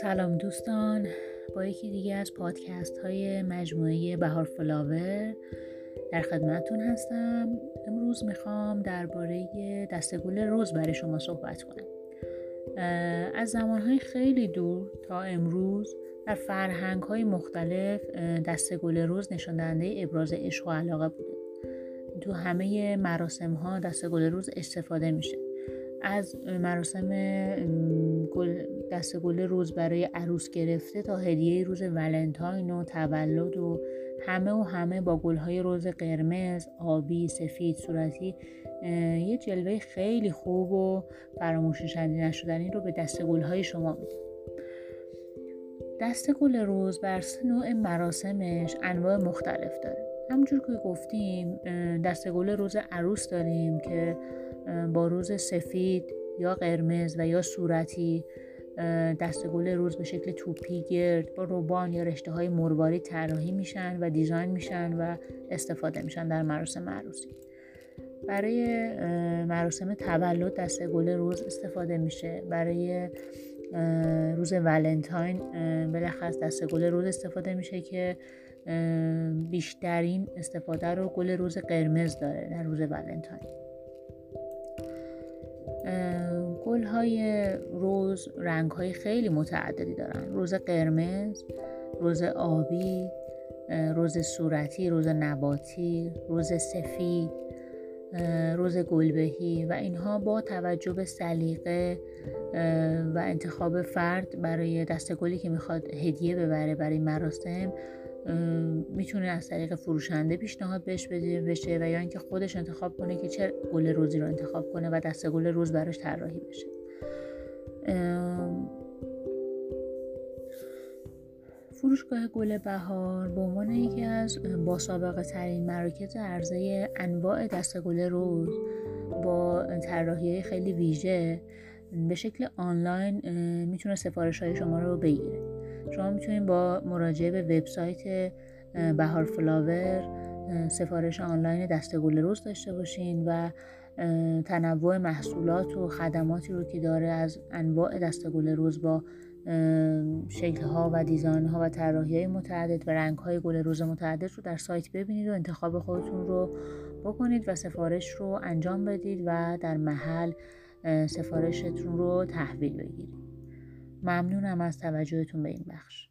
سلام دوستان با یکی دیگه از پادکست های مجموعه بهار فلاور در خدمتتون هستم. امروز می‌خوام درباره دستگل روز برای شما صحبت کنم. از زمانهای خیلی دور تا امروز در فرهنگ های مختلف دستگل روز نشان دهنده ابراز عشق و علاقه بوده. تو همه مراسم ها دستگل روز استفاده میشه از مراسم دست گل روز برای عروس گرفته تا هدیه روز ولنتاین و تولد و همه و همه با گلهای روز قرمز، آبی، سفید، صورتی یه جلوه خیلی خوب و فراموش نشدنی رو به دست گلهای شما میده. دست گل روز بر نوع مراسمش انواع مختلف داره همونجور که گفتیم دست گل روز عروس داریم که با روز سفید یا قرمز و یا صورتی دستگل روز به شکل توپی گرد با روبان یا رشته های مرواری طراحی میشن و دیزاین میشن و استفاده میشن در مراسم عروسی. برای مراسم تولد دستگل روز استفاده میشه. برای روز ولنتاین بلخص دستگل روز استفاده میشه که بیشترین استفاده رو گل روز قرمز داره در روز ولنتاین. گل های روز رنگ های خیلی متعددی دارن. روز قرمز روز آبی روز صورتی روز نباتی روز سفید. روز گلبهی و اینها با توجه به سلیقه و انتخاب فرد برای دست گلی که می‌خواد هدیه ببره برای مراسم می‌تونه از طریق فروشنده پیشنهاد بهش بده بشه و یا اینکه خودش انتخاب کنه که چه گل روزی رو انتخاب کنه و دست گل روز براش طراحی بشه. فروشگاه گل بهار به عنوان یکی از با سابقه ترین مراکز عرضه انواع دست گل روز با طراحی خیلی ویژه به شکل آنلاین می‌تونه سفارش های شما رو بگیره. شما می‌تونید با مراجعه به وبسایت بهار فلاور سفارش آنلاین دستگل روز داشته باشین و تنوع محصولات و خدماتی رو که داره از انواع دستگل روز با شکل ها و دیزاین ها و طراحی های متعدد و رنگ های گل روز متعدد رو در سایت ببینید و انتخاب خودتون رو بکنید و سفارش رو انجام بدید و در محل سفارشتون رو تحویل بگیرید. ممنونم از توجهتون به این بخش.